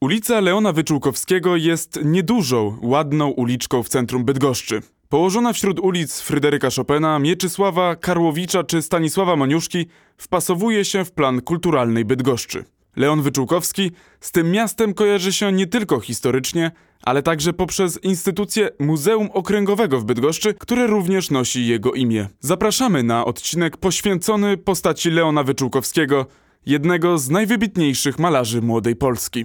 Ulica Leona Wyczółkowskiego jest niedużą, ładną uliczką w centrum Bydgoszczy. Położona wśród ulic Fryderyka Chopina, Mieczysława, Karłowicza czy Stanisława Moniuszki, wpasowuje się w plan kulturalnej Bydgoszczy. Leon Wyczółkowski z tym miastem kojarzy się nie tylko historycznie, ale także poprzez instytucję Muzeum Okręgowego w Bydgoszczy, które również nosi jego imię. Zapraszamy na odcinek poświęcony postaci Leona Wyczółkowskiego, jednego z najwybitniejszych malarzy młodej Polski.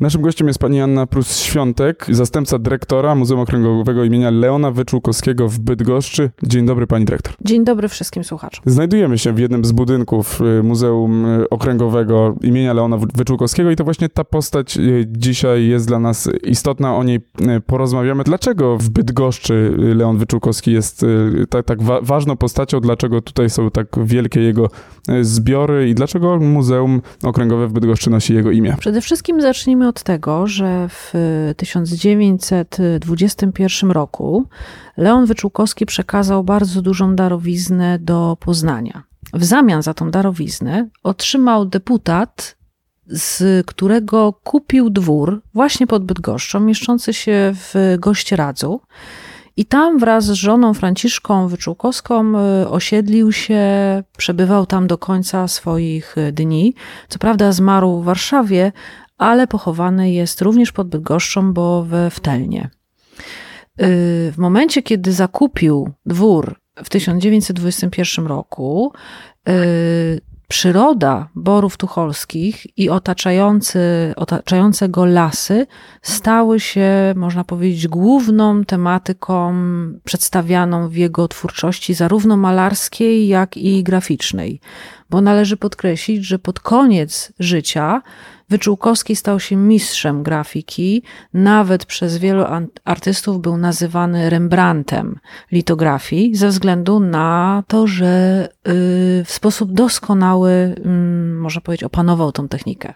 Naszym gościem jest pani Anna Prus-Świątek, zastępca dyrektora Muzeum Okręgowego imienia Leona Wyczółkowskiego w Bydgoszczy. Dzień dobry pani dyrektor. Dzień dobry wszystkim słuchaczom. Znajdujemy się w jednym z budynków y, Muzeum y, Okręgowego imienia Leona Wyczółkowskiego i to właśnie ta postać y, dzisiaj jest dla nas istotna, o niej porozmawiamy. Dlaczego w Bydgoszczy Leon Wyczółkowski jest tak, tak wa ważną postacią, dlaczego tutaj są tak wielkie jego zbiory i dlaczego Muzeum Okręgowe w Bydgoszczy nosi jego imię? Przede wszystkim zacznijmy od tego, że w 1921 roku Leon Wyczółkowski przekazał bardzo dużą darowiznę do Poznania. W zamian za tą darowiznę otrzymał deputat, z którego kupił dwór właśnie pod Bydgoszczą, mieszczący się w Gościeradzu. I tam wraz z żoną Franciszką Wyczółkowską y, osiedlił się, przebywał tam do końca swoich dni. Co prawda zmarł w Warszawie, ale pochowany jest również pod Bydgoszczą, bo we Wtelnie. Y, w momencie, kiedy zakupił dwór w 1921 roku, y, przyroda Borów Tucholskich i otaczający, otaczające go lasy stały się, można powiedzieć, główną tematyką przedstawianą w jego twórczości, zarówno malarskiej, jak i graficznej. Bo należy podkreślić, że pod koniec życia Wyczółkowski stał się mistrzem grafiki, nawet przez wielu artystów był nazywany Rembrandtem litografii, ze względu na to, że y, w sposób doskonały, mm, można powiedzieć, opanował tą technikę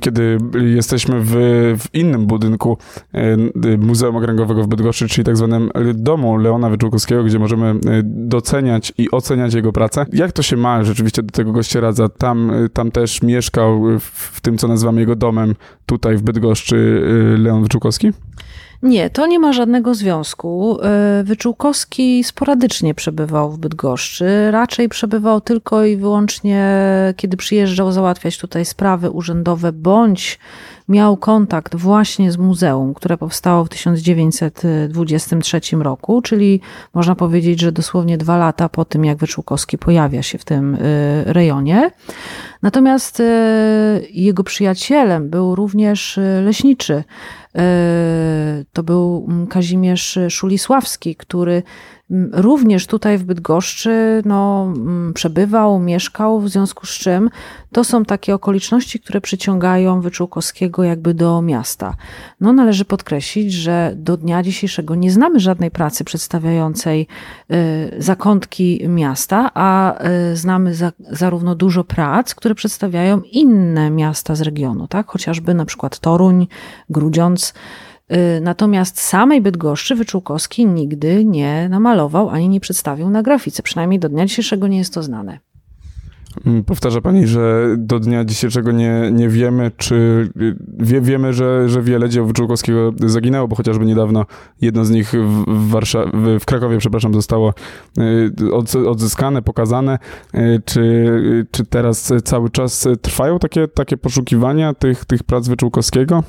kiedy jesteśmy w, w, innym budynku e, Muzeum Okręgowego w Bydgoszczy, czyli tak zwanym domu Leona Wyczółkowskiego, gdzie możemy e, doceniać i oceniać jego pracę. Jak to się ma rzeczywiście do tego gościeradza? Tam, e, tam też mieszkał w tym, co nazywamy jego domem, tutaj w Bydgoszczy Leon Wyczółkowski? Nie, to nie ma żadnego związku. E, Wyczółkowski sporadycznie przebywał w Bydgoszczy. Raczej przebywał tylko i wyłącznie, kiedy przyjeżdżał załatwiać tutaj sprawy urzędowe, bądź miał kontakt właśnie z muzeum, które powstało w 1923 roku, czyli można powiedzieć, że dosłownie dwa lata po tym, jak Wyczółkowski pojawia się w tym e, rejonie. Natomiast e, jego przyjacielem był również leśniczy E, to był Kazimierz Szulisławski, który również tutaj w Bydgoszczy no, przebywał, mieszkał, w związku z czym to są takie okoliczności, które przyciągają Wyczółkowskiego jakby do miasta. No, należy podkreślić, że do dnia dzisiejszego nie znamy żadnej pracy przedstawiającej y, zakątki miasta, a y, znamy za, zarówno dużo prac, które przedstawiają inne miasta z regionu, tak? chociażby na przykład Toruń, Grudziądz, natomiast samej Bydgoszczy Wyczółkowski nigdy nie namalował ani nie przedstawił na grafice. Przynajmniej do dnia dzisiejszego nie jest to znane. Mm, powtarza pani, że do dnia dzisiejszego nie, nie wiemy, czy y, wie, wiemy, że, że wiele dzieł Wyczółkowskiego zaginęło, bo chociażby niedawno jedno z nich w, w Krakowie, przepraszam, zostało y, odzyskane, pokazane. Czy, czy teraz cały czas trwają takie, takie poszukiwania tych, tych prac Wyczółkowskiego?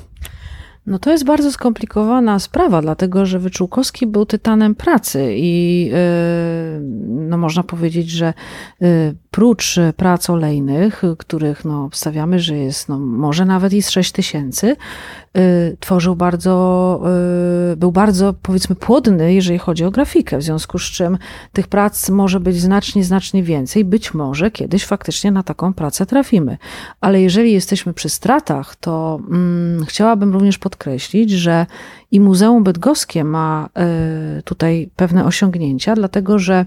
No to jest bardzo skomplikowana sprawa, dlatego że Wyczółkowski był tytanem pracy i yy, no można powiedzieć, że yy, prócz prac olejnych, których no obstawiamy, że jest no może nawet i z 6 tysięcy, y, tworzył bardzo, y, był bardzo, powiedzmy, płodny, jeżeli chodzi o grafikę, w związku z czym tych prac może być znacznie, znacznie więcej. Być może kiedyś faktycznie na taką pracę trafimy. Ale jeżeli jesteśmy przy stratach, to mm, chciałabym również podkreślić, że i Muzeum Bydgoskie ma y, tutaj pewne osiągnięcia, dlatego że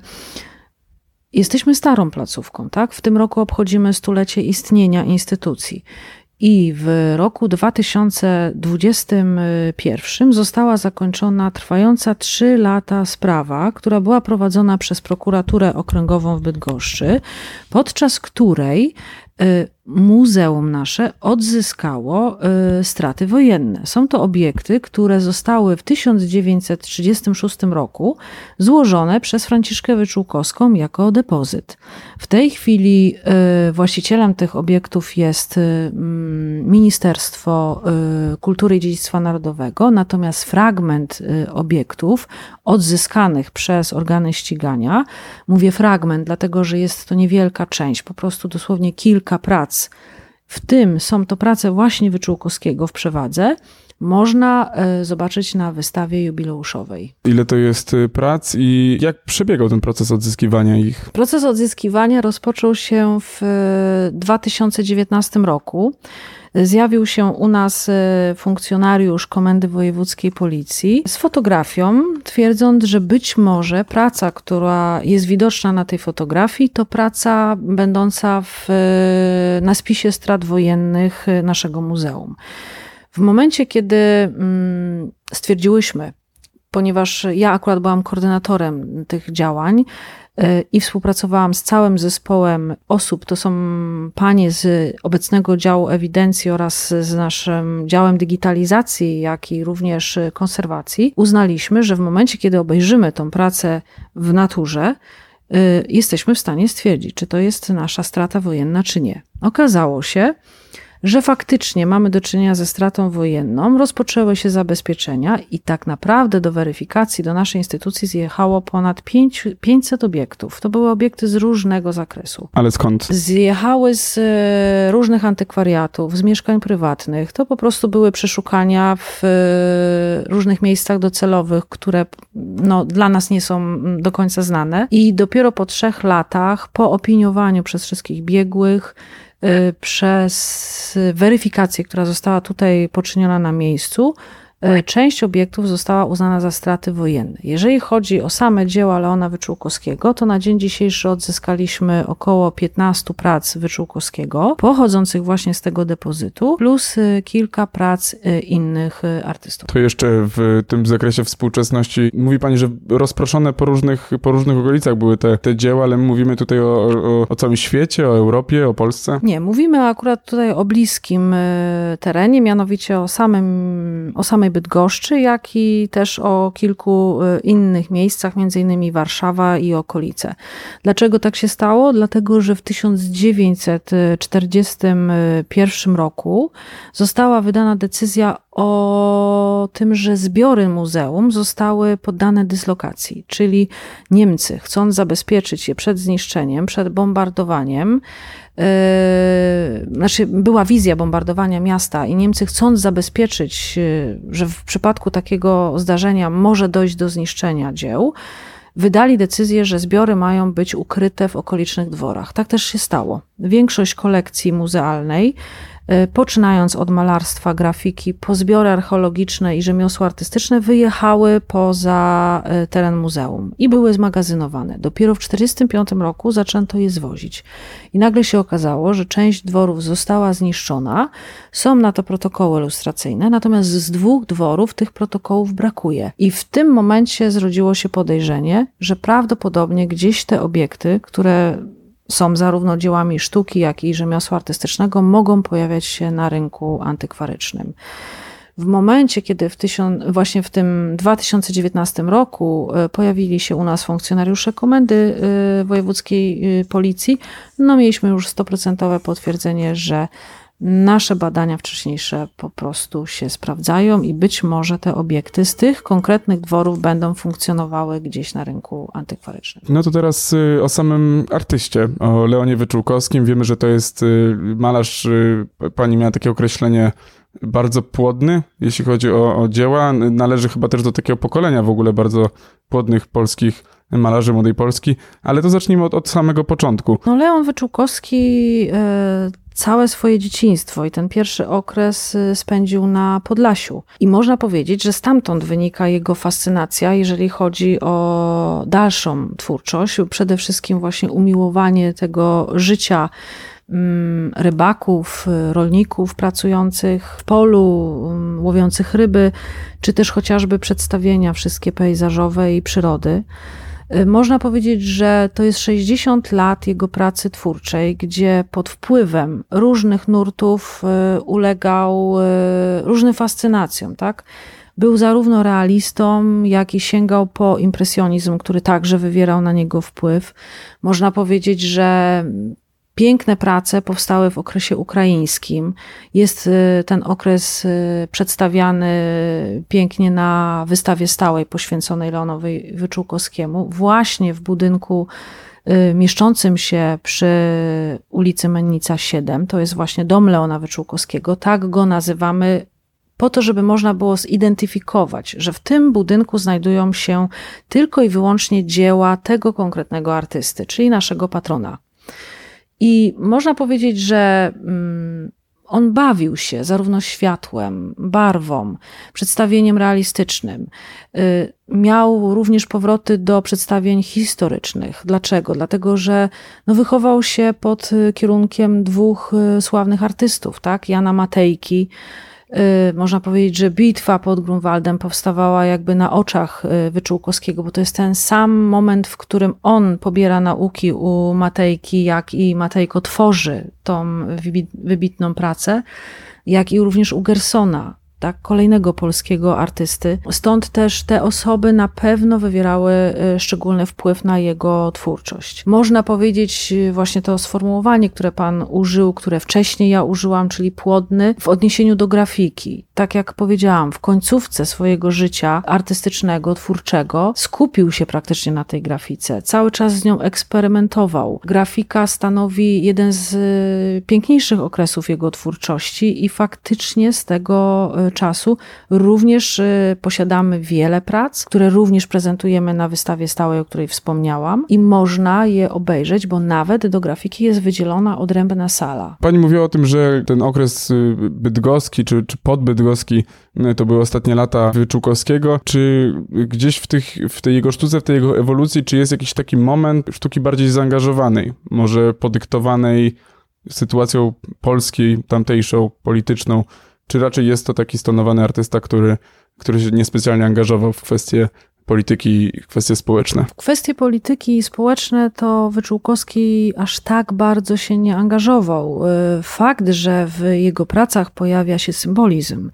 jesteśmy starą placówką, tak? W tym roku obchodzimy stulecie istnienia instytucji. I w roku 2021 została zakończona trwająca 3 lata sprawa, która była prowadzona przez prokuraturę okręgową w Bydgoszczy, podczas której muzeum nasze odzyskało y, straty wojenne. Są to obiekty, które zostały w 1936 roku złożone przez Franciszkę Wyczółkowską jako depozyt. W tej chwili y, właścicielem tych obiektów jest y, mm, Ministerstwo y, Kultury i Dziedzictwa Narodowego, natomiast fragment y, obiektów odzyskanych przez organy ścigania, mówię fragment, dlatego że jest to niewielka część, po prostu dosłownie kilka prac, w tym są to prace właśnie Wyczółkowskiego w przewadze, można e, zobaczyć na wystawie jubileuszowej. Ile to jest y, prac i jak przebiegał ten proces odzyskiwania ich? Proces odzyskiwania rozpoczął się w e, 2019 roku. Zjawił się u nas e, funkcjonariusz Komendy Wojewódzkiej Policji z fotografią, twierdząc, że być może praca, która jest widoczna na tej fotografii, to praca będąca w, e, na spisie strat wojennych e, naszego muzeum. W momencie, kiedy mm, stwierdziłyśmy, ponieważ ja akurat byłam koordynatorem tych działań y, i współpracowałam z całym zespołem osób, to są panie z obecnego działu ewidencji oraz z naszym działem digitalizacji, jak i również konserwacji, uznaliśmy, że w momencie, kiedy obejrzymy tą pracę w naturze, y, jesteśmy w stanie stwierdzić, czy to jest nasza strata wojenna, czy nie. Okazało się, że faktycznie mamy do czynienia ze stratą wojenną, rozpoczęły się zabezpieczenia i tak naprawdę do weryfikacji do naszej instytucji zjechało ponad 5, 500 obiektów. To były obiekty z różnego zakresu. Ale skąd? Zjechały z e, różnych antykwariatów, z mieszkań prywatnych. To po prostu były przeszukania w e, różnych miejscach docelowych, które no, dla nas nie są mm, do końca znane. I dopiero po trzech latach, po opiniowaniu przez wszystkich biegłych, przez weryfikację, która została tutaj poczyniona na miejscu, y, część obiektów została uznana za straty wojenne. Jeżeli chodzi o same dzieła Leona Wyczółkowskiego, to na dzień dzisiejszy odzyskaliśmy około 15 prac Wyczółkowskiego, pochodzących właśnie z tego depozytu, plus y, kilka prac y, innych artystów. To jeszcze w tym zakresie współczesności. Mówi pani, że rozproszone po różnych, po różnych okolicach były te, te dzieła, ale my mówimy tutaj o, o, o całym świecie, o Europie, o Polsce. Nie, mówimy akurat tutaj o bliskim terenie, mianowicie o, samym, o samej Bydgoszczy, jak i też o kilku y, innych miejscach, między innymi Warszawa i okolice. Dlaczego tak się stało? Dlatego, że w 1941 roku została wydana decyzja o tym, że zbiory muzeum zostały poddane dyslokacji, czyli Niemcy, chcąc zabezpieczyć je przed zniszczeniem, przed bombardowaniem, znaczy była wizja bombardowania miasta i Niemcy chcąc zabezpieczyć, yy, że w przypadku takiego zdarzenia może dojść do zniszczenia dzieł, wydali decyzję, że zbiory mają być ukryte w okolicznych dworach. Tak też się stało. Większość kolekcji muzealnej, yy, poczynając od malarstwa, grafiki, po zbiory archeologiczne i rzemiosła artystyczne, wyjechały poza yy, teren muzeum i były zmagazynowane. Dopiero w 1945 roku zaczęto je zwozić. I nagle się okazało, że część dworów została zniszczona. Są na to protokoły lustracyjne, natomiast z dwóch dworów tych protokołów brakuje. I w tym momencie zrodziło się podejrzenie, że prawdopodobnie gdzieś te obiekty, które są zarówno dziełami sztuki, jak i rzemiosła artystycznego, mogą pojawiać się na rynku antykwarycznym. W momencie, kiedy w tysiąc, właśnie w tym 2019 roku e, pojawili się u nas funkcjonariusze komendy e, wojewódzkiej e, policji, no mieliśmy już stoprocentowe potwierdzenie, że nasze badania wcześniejsze po prostu się sprawdzają i być może te obiekty z tych konkretnych dworów będą funkcjonowały gdzieś na rynku antykwarycznym. No to teraz y, o samym artyście, o Leonie Wyczółkowskim. Wiemy, że to jest y, malarz, y, pani miała takie określenie bardzo płodny, jeśli chodzi o, o dzieła. Należy chyba też do takiego pokolenia w ogóle bardzo płodnych polskich malarzy młodej Polski, ale to zacznijmy od, od samego początku. No Leon Wyczółkowski całe swoje dzieciństwo i ten pierwszy okres e, spędził na Podlasiu. I można powiedzieć, że stamtąd wynika jego fascynacja, jeżeli chodzi o dalszą twórczość. Przede wszystkim właśnie umiłowanie tego życia mm, rybaków, rolników pracujących w polu, mm, łowiących ryby, czy też chociażby przedstawienia wszystkie pejzażowe i przyrody. Y, Można powiedzieć, że to jest 60 lat jego pracy twórczej, gdzie pod wpływem różnych nurtów y, ulegał y, różnym fascynacjom, tak? Był zarówno realistą, jak i sięgał po impresjonizm, który także wywierał na niego wpływ. Można powiedzieć, że piękne prace powstały w okresie ukraińskim. Jest y, ten okres y, przedstawiany pięknie na wystawie stałej poświęconej Leonowi Wyczółkowskiemu, właśnie w budynku y, mieszczącym się przy ulicy Mennica 7. To jest właśnie dom Leona Wyczółkowskiego. Tak go nazywamy po to, żeby można było zidentyfikować, że w tym budynku znajdują się tylko i wyłącznie dzieła tego konkretnego artysty, czyli naszego patrona. I można powiedzieć, że mm, on bawił się zarówno światłem, barwą, przedstawieniem realistycznym. Y, Miał również powroty do przedstawień historycznych. Dlaczego? Dlatego, że no, wychował się pod y, kierunkiem dwóch y, sławnych artystów, tak? Jana Matejki, można powiedzieć, że bitwa pod Grunwaldem powstawała jakby na oczach y, Wyczółkowskiego, bo to jest ten sam moment, w którym on pobiera nauki u Matejki, jak i Matejko tworzy tą wybi- wybitną pracę, jak i również u Gersona, tak, kolejnego polskiego artysty. Stąd też te osoby na pewno wywierały y, szczególny wpływ na jego twórczość. Można powiedzieć y, właśnie to sformułowanie, które pan użył, które wcześniej ja użyłam, czyli płodny, w odniesieniu do grafiki. Tak jak powiedziałam, w końcówce swojego życia artystycznego, twórczego skupił się praktycznie na tej grafice. Cały czas z nią eksperymentował. Grafika stanowi jeden z y, piękniejszych okresów jego twórczości i faktycznie z tego y, czasu również y, posiadamy wiele prac, które również prezentujemy na wystawie stałej, o której wspomniałam i można je obejrzeć, bo nawet do grafiki jest wydzielona odrębna sala. Pani mówiła o tym, że ten okres bydgoski czy, czy podbydgoski y, to były ostatnie lata Wyczółkowskiego. Czy gdzieś w, tych, w tej jego sztuce, w tej jego ewolucji, czy jest jakiś taki moment sztuki bardziej zaangażowanej, może podyktowanej sytuacją polskiej, tamtejszą, polityczną, czy raczej jest to taki stonowany artysta, który, który się niespecjalnie angażował w kwestie polityki i kwestie społeczne? Kwestie polityki społeczne to Wyczółkowski aż tak bardzo się nie angażował. Y, Fakt, że w jego pracach pojawia się symbolizm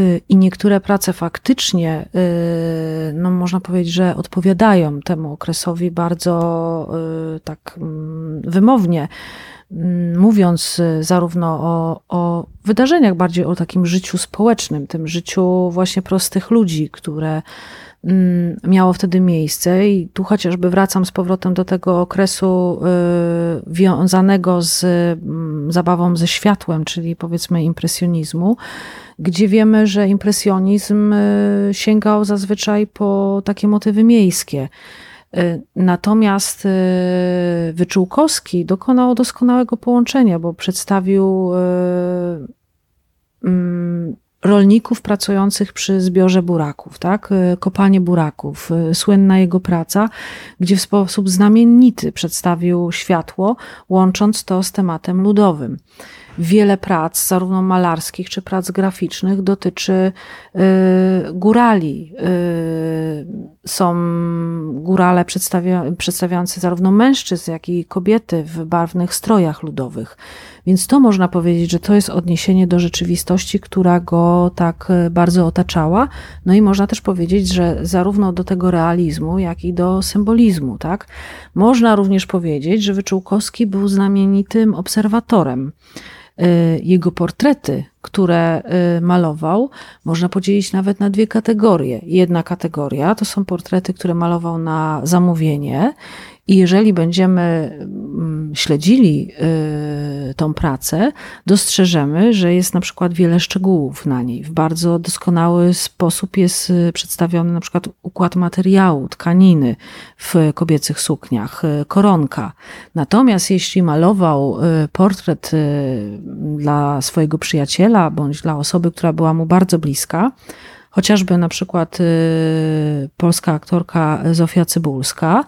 y, i niektóre prace faktycznie, y, no można powiedzieć, że odpowiadają temu okresowi bardzo tak mm, wymownie, mówiąc y, zarówno o, o wydarzeniach, bardziej o takim życiu społecznym, tym życiu właśnie prostych ludzi, które mm, miało wtedy miejsce. I tu chociażby wracam z powrotem do tego okresu y, wiązanego z mm, zabawą ze światłem, czyli powiedzmy impresjonizmu, gdzie wiemy, że impresjonizm y, sięgał zazwyczaj po takie motywy miejskie. Y, Natomiast y, Wyczółkowski dokonał doskonałego połączenia, bo przedstawił y, mm, rolników pracujących przy zbiorze buraków, tak? Kopanie buraków. Słynna jego praca, gdzie w sposób znamienity przedstawił światło, łącząc to z tematem ludowym. Wiele prac, zarówno malarskich czy prac graficznych, dotyczy y, górali. Y, są górale przedstawia, przedstawiające zarówno mężczyzn, jak i kobiety w barwnych strojach ludowych. Więc to można powiedzieć, że to jest odniesienie do rzeczywistości, która go tak y, bardzo otaczała. No i można też powiedzieć, że zarówno do tego realizmu, jak i do symbolizmu, tak? Można również powiedzieć, że Wyczółkowski był znamienitym obserwatorem. Y, Jego portrety, które y, malował, można podzielić nawet na dwie kategorie. Jedna kategoria to są portrety, które malował na zamówienie, i jeżeli będziemy mm, śledzili y, tą pracę, dostrzeżemy, że jest na przykład wiele szczegółów na niej. W bardzo doskonały sposób jest y, przedstawiony na przykład układ materiału, tkaniny w kobiecych sukniach, y, koronka. Natomiast jeśli malował portret dla swojego przyjaciela bądź dla osoby, która była mu bardzo bliska, chociażby na przykład polska aktorka Zofia Cybulska,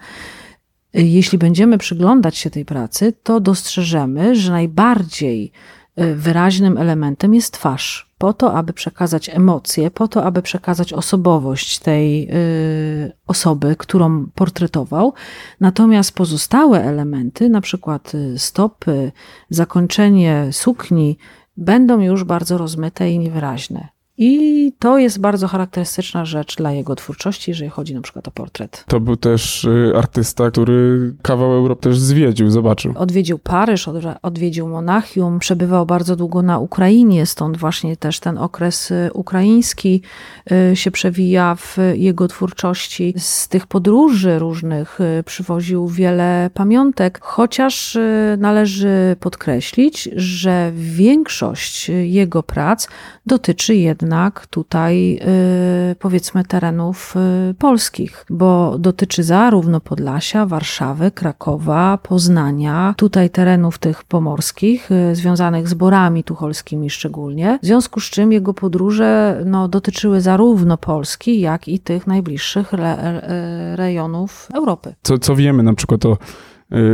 jeśli będziemy przyglądać się tej pracy, to dostrzeżemy, że najbardziej y, wyraźnym elementem jest twarz. Po to, aby przekazać emocje, po to, aby przekazać osobowość tej y, osoby, którą portretował. Natomiast pozostałe elementy, na przykład y, stopy, zakończenie sukni, będą już bardzo rozmyte i niewyraźne. I to jest bardzo charakterystyczna rzecz dla jego twórczości, jeżeli chodzi na przykład o portret. To był też y, artysta, który kawał Europy też zwiedził, zobaczył. Odwiedził Paryż, od- odwiedził Monachium, przebywał bardzo długo na Ukrainie, stąd właśnie też ten okres y, ukraiński y, się przewija w jego twórczości. Z tych podróży różnych przywoził wiele pamiątek, chociaż należy podkreślić, że większość jego prac dotyczy jednak tutaj y, powiedzmy terenów y, polskich, bo dotyczy zarówno Podlasia, Warszawy, Krakowa, Poznania, tutaj terenów tych pomorskich, y, związanych z borami tucholskimi szczególnie, w związku z czym jego podróże no, dotyczyły zarówno Polski, jak i tych najbliższych re, re, rejonów Europy. Co, co wiemy na przykład o,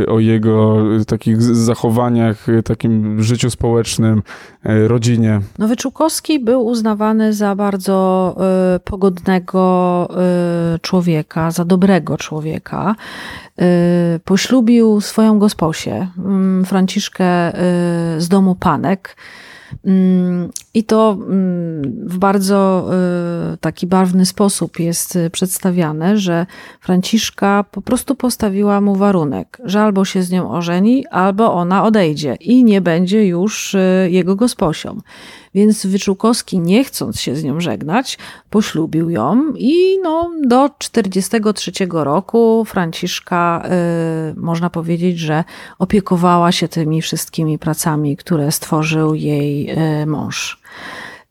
o jego y, takich zachowaniach, y, takim życiu społecznym, y, rodzinie? No, Wyczółkowski był uznawany za bardzo y, pogodnego y, człowieka, za dobrego człowieka. Y, poślubił swoją gosposię, mm, Franciszkę y, z domu Panek. Mm, I to mm, w bardzo y, taki barwny sposób jest y, przedstawiane, że Franciszka po prostu postawiła mu warunek, że albo się z nią ożeni, albo ona odejdzie i nie będzie już y, jego gosposią. Więc Wyczółkowski, nie chcąc się z nią żegnać, poślubił ją i no, do 43 roku Franciszka, y, można powiedzieć, że opiekowała się tymi wszystkimi pracami, które stworzył jej y, mąż.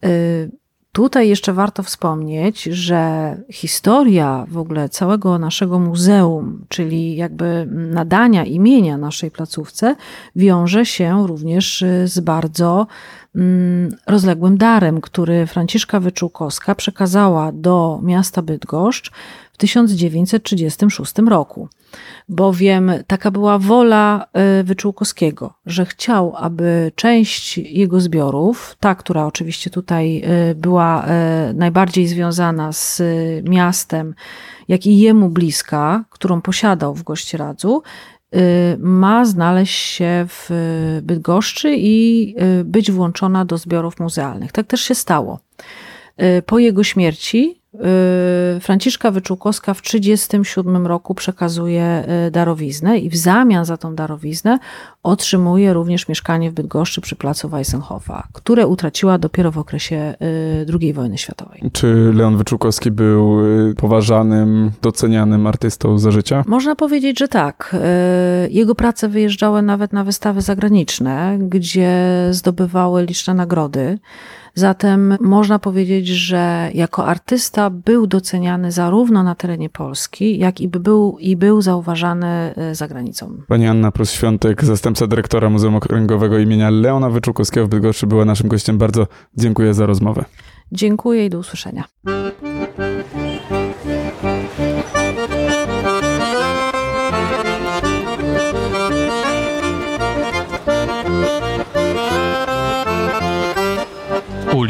Y, Tutaj jeszcze warto wspomnieć, że historia w ogóle całego naszego muzeum, czyli jakby nadania imienia naszej placówce, wiąże się również y, z bardzo mm, rozległym darem, który Franciszka Wyczółkowska przekazała do miasta Bydgoszcz w 1936 roku. Bowiem taka była wola y, Wyczółkowskiego, że chciał, aby część jego zbiorów, ta, która oczywiście tutaj y, była y, najbardziej związana z miastem, jak i jemu bliska, którą posiadał w Gościeradzu, ma znaleźć się w Bydgoszczy i być włączona do zbiorów muzealnych. Tak też się stało. Po jego śmierci Franciszka Wyczółkowska w 1937 roku przekazuje y, darowiznę i w zamian za tą darowiznę otrzymuje również mieszkanie w Bydgoszczy przy placu Weissenhofa, które utraciła dopiero w okresie y, II wojny światowej. Czy Leon Wyczółkowski był y, poważanym, docenianym artystą za życia? Można powiedzieć, że tak. Y, Jego prace wyjeżdżały nawet na wystawy zagraniczne, gdzie zdobywały liczne nagrody. Zatem można powiedzieć, że jako artysta był doceniany zarówno na terenie Polski, jak i był, i był zauważany y, za granicą. Pani Anna Prus-Świątek, zastępca dyrektora Muzeum Okręgowego imienia Leona Wyczółkowskiego w Bydgoszczy, była naszym gościem. Bardzo dziękuję za rozmowę. Dziękuję i do usłyszenia.